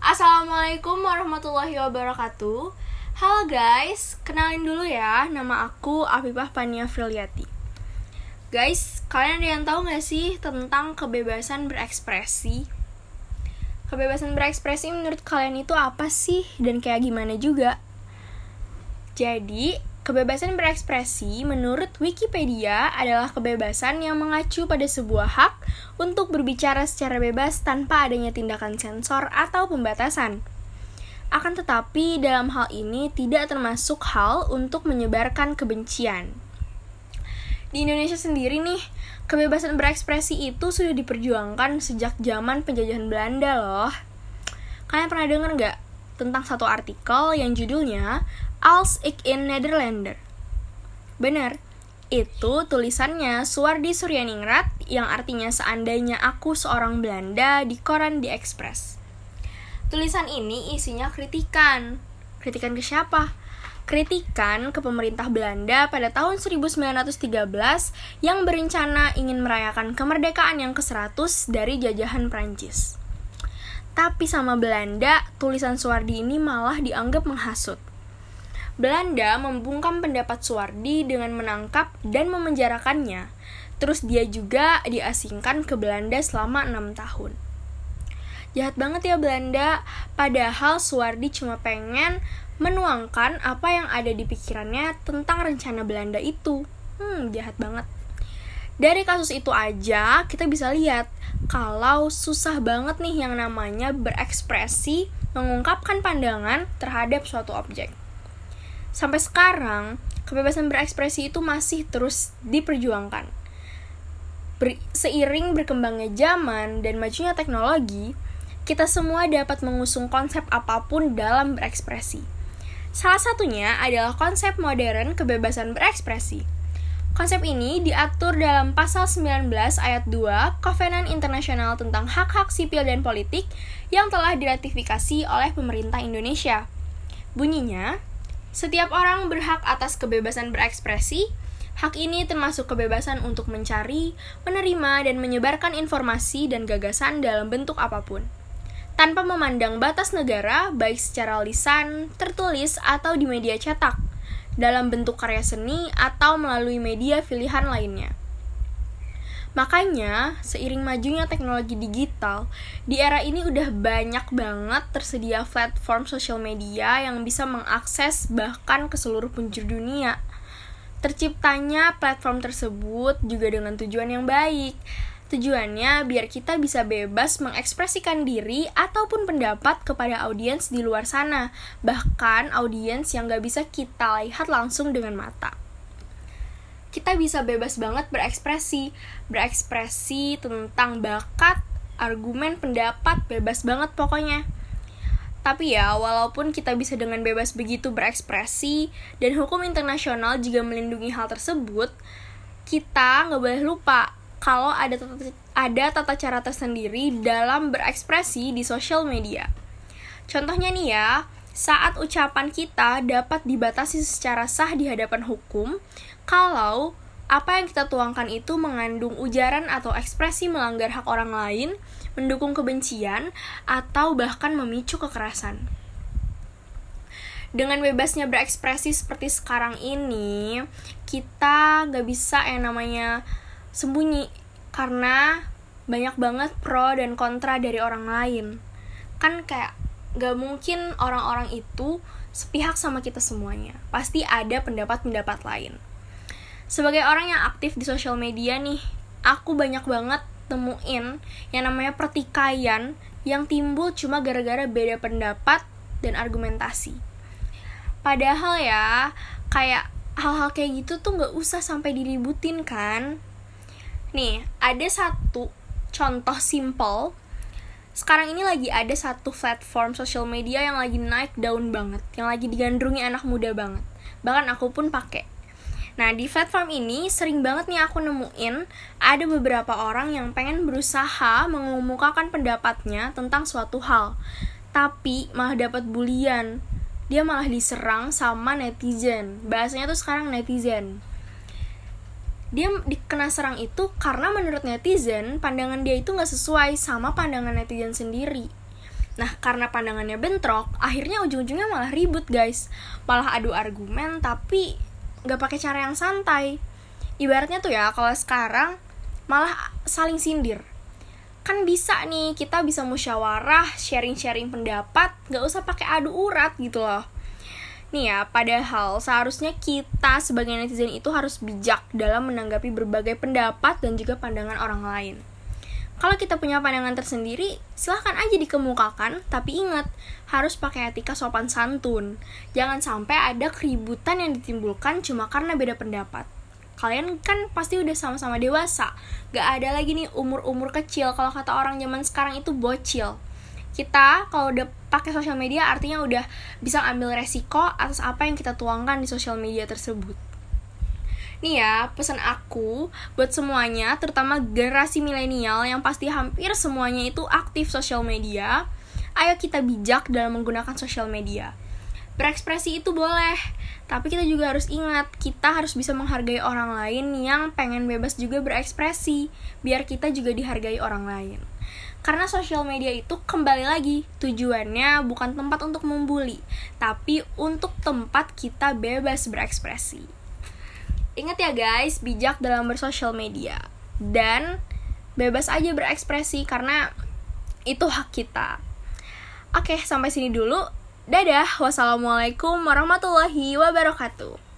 Assalamualaikum warahmatullahi wabarakatuh Halo guys, kenalin dulu ya Nama aku Afifah Pania Friliati Guys, kalian ada yang tahu gak sih tentang kebebasan berekspresi? Kebebasan berekspresi menurut kalian itu apa sih? Dan kayak gimana juga? Jadi, kebebasan berekspresi menurut Wikipedia adalah kebebasan yang mengacu pada sebuah hak untuk berbicara secara bebas tanpa adanya tindakan sensor atau pembatasan. Akan tetapi, dalam hal ini tidak termasuk hal untuk menyebarkan kebencian. Di Indonesia sendiri nih, kebebasan berekspresi itu sudah diperjuangkan sejak zaman penjajahan Belanda loh. Kalian pernah dengar nggak tentang satu artikel yang judulnya Als ik in Nederlander. Benar, itu tulisannya Suwardi Suryaningrat yang artinya seandainya aku seorang Belanda di koran di Express. Tulisan ini isinya kritikan. Kritikan ke siapa? Kritikan ke pemerintah Belanda pada tahun 1913 yang berencana ingin merayakan kemerdekaan yang ke-100 dari jajahan Prancis. Tapi sama Belanda, tulisan Suwardi ini malah dianggap menghasut. Belanda membungkam pendapat Suwardi dengan menangkap dan memenjarakannya. Terus dia juga diasingkan ke Belanda selama enam tahun. Jahat banget ya Belanda, padahal Suwardi cuma pengen menuangkan apa yang ada di pikirannya tentang rencana Belanda itu. Hmm, jahat banget. Dari kasus itu aja, kita bisa lihat kalau susah banget nih yang namanya berekspresi, mengungkapkan pandangan terhadap suatu objek sampai sekarang kebebasan berekspresi itu masih terus diperjuangkan. Ber seiring berkembangnya zaman dan majunya teknologi, kita semua dapat mengusung konsep apa pun dalam berekspresi. Salah satunya adalah konsep modern kebebasan berekspresi. Konsep ini diatur dalam pasal 19 ayat 2 Kovenan Internasional tentang Hak-Hak Sipil dan Politik yang telah diratifikasi oleh pemerintah Indonesia. Bunyinya, setiap orang berhak atas kebebasan berekspresi. Hak ini termasuk kebebasan untuk mencari, menerima, dan menyebarkan informasi dan gagasan dalam bentuk apa pun. Tanpa memandang batas negara, baik secara lisan, tertulis, atau di media cetak, dalam bentuk karya seni, atau melalui media pilihan lainnya. Makanya, seiring majunya teknologi digital, di era ini udah banyak banget tersedia platform sosial media yang bisa mengakses bahkan ke seluruh penjuru dunia. Terciptanya platform tersebut juga dengan tujuan yang baik. Tujuannya biar kita bisa bebas mengekspresikan diri ataupun pendapat kepada audiens di luar sana, bahkan audiens yang gak bisa kita lihat langsung dengan mata kita bisa bebas banget berekspresi berekspresi tentang bakat argumen pendapat bebas banget pokoknya tapi ya, walaupun kita bisa dengan bebas begitu berekspresi, dan hukum internasional juga melindungi hal tersebut, kita nggak boleh lupa kalau ada tata, ada tata cara tersendiri dalam berekspresi di sosial media. Contohnya nih ya, saat ucapan kita dapat dibatasi secara sah di hadapan hukum, kalau apa yang kita tuangkan itu mengandung ujaran atau ekspresi melanggar hak orang lain, mendukung kebencian, atau bahkan memicu kekerasan. Dengan bebasnya berekspresi seperti sekarang ini, kita gak bisa yang namanya sembunyi karena banyak banget pro dan kontra dari orang lain. Kan kayak gak mungkin orang-orang itu sepihak sama kita semuanya. Pasti ada pendapat-pendapat lain sebagai orang yang aktif di sosial media nih aku banyak banget temuin yang namanya pertikaian yang timbul cuma gara-gara beda pendapat dan argumentasi. Padahal ya kayak hal-hal kayak gitu tuh nggak usah sampai diributin kan? Nih ada satu contoh simple. Sekarang ini lagi ada satu platform sosial media yang lagi naik daun banget yang lagi digandrungi anak muda banget. Bahkan aku pun pakai Nah, di platform ini sering banget nih aku nemuin ada beberapa orang yang pengen berusaha mengemukakan pendapatnya tentang suatu hal, tapi malah dapat bulian. Dia malah diserang sama netizen. Bahasanya tuh sekarang netizen. Dia dikena serang itu karena menurut netizen, pandangan dia itu nggak sesuai sama pandangan netizen sendiri. Nah, karena pandangannya bentrok, akhirnya ujung-ujungnya malah ribut, guys. Malah adu argumen, tapi nggak pakai cara yang santai. Ibaratnya tuh ya, kalau sekarang malah saling sindir. Kan bisa nih, kita bisa musyawarah, sharing-sharing pendapat, nggak usah pakai adu urat gitu loh. Nih ya, padahal seharusnya kita sebagai netizen itu harus bijak dalam menanggapi berbagai pendapat dan juga pandangan orang lain. Kalau kita punya pandangan tersendiri, silahkan aja dikemukakan, tapi ingat, harus pakai etika sopan santun. Jangan sampai ada keributan yang ditimbulkan cuma karena beda pendapat. Kalian kan pasti udah sama-sama dewasa, gak ada lagi nih umur-umur kecil, kalau kata orang zaman sekarang itu bocil. Kita kalau udah pakai sosial media artinya udah bisa ambil resiko atas apa yang kita tuangkan di sosial media tersebut. Nih ya, pesan aku buat semuanya, terutama generasi milenial yang pasti hampir semuanya itu aktif sosial media. Ayo kita bijak dalam menggunakan sosial media. Berekspresi itu boleh, tapi kita juga harus ingat, kita harus bisa menghargai orang lain yang pengen bebas juga berekspresi, biar kita juga dihargai orang lain. Karena sosial media itu kembali lagi tujuannya bukan tempat untuk membuli, tapi untuk tempat kita bebas berekspresi. Ingat ya guys, bijak dalam bersosial media dan bebas aja berekspresi karena itu hak kita. Oke, sampai sini dulu. Dadah. Wassalamualaikum warahmatullahi wabarakatuh.